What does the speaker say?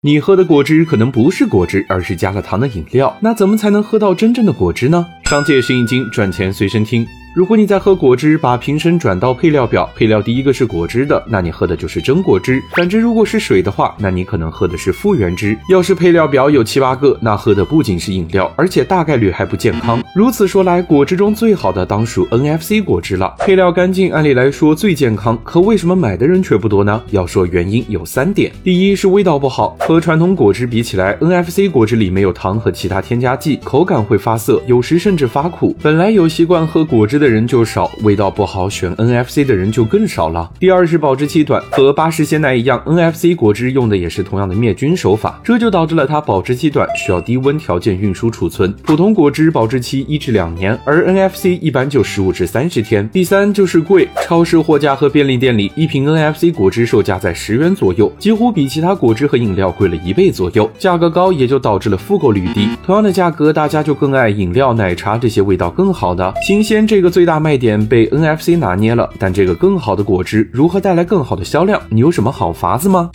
你喝的果汁可能不是果汁，而是加了糖的饮料。那怎么才能喝到真正的果汁呢？商界生意经，赚钱随身听。如果你在喝果汁，把瓶身转到配料表，配料第一个是果汁的，那你喝的就是真果汁。反之，如果是水的话，那你可能喝的是复原汁。要是配料表有七八个，那喝的不仅是饮料，而且大概率还不健康。如此说来，果汁中最好的当属 NFC 果汁了。配料干净，按理来说最健康，可为什么买的人却不多呢？要说原因有三点：第一是味道不好，和传统果汁比起来，NFC 果汁里没有糖和其他添加剂，口感会发涩，有时甚至发苦。本来有习惯喝果汁的人就少，味道不好，选 NFC 的人就更少了。第二是保质期短，和巴氏鲜奶一样，NFC 果汁用的也是同样的灭菌手法，这就导致了它保质期短，需要低温条件运输储存。普通果汁保质期一至两年，而 NFC 一般就十五至三十天。第三就是贵，超市货架和便利店里一瓶 NFC 果汁售价在十元左右，几乎比其他果汁和饮料贵了一倍左右，价格高也就导致了复购率低。同样的价格，大家就更爱饮料、奶茶这些味道更好的新鲜。这个最大卖点被 NFC 拿捏了，但这个更好的果汁如何带来更好的销量？你有什么好法子吗？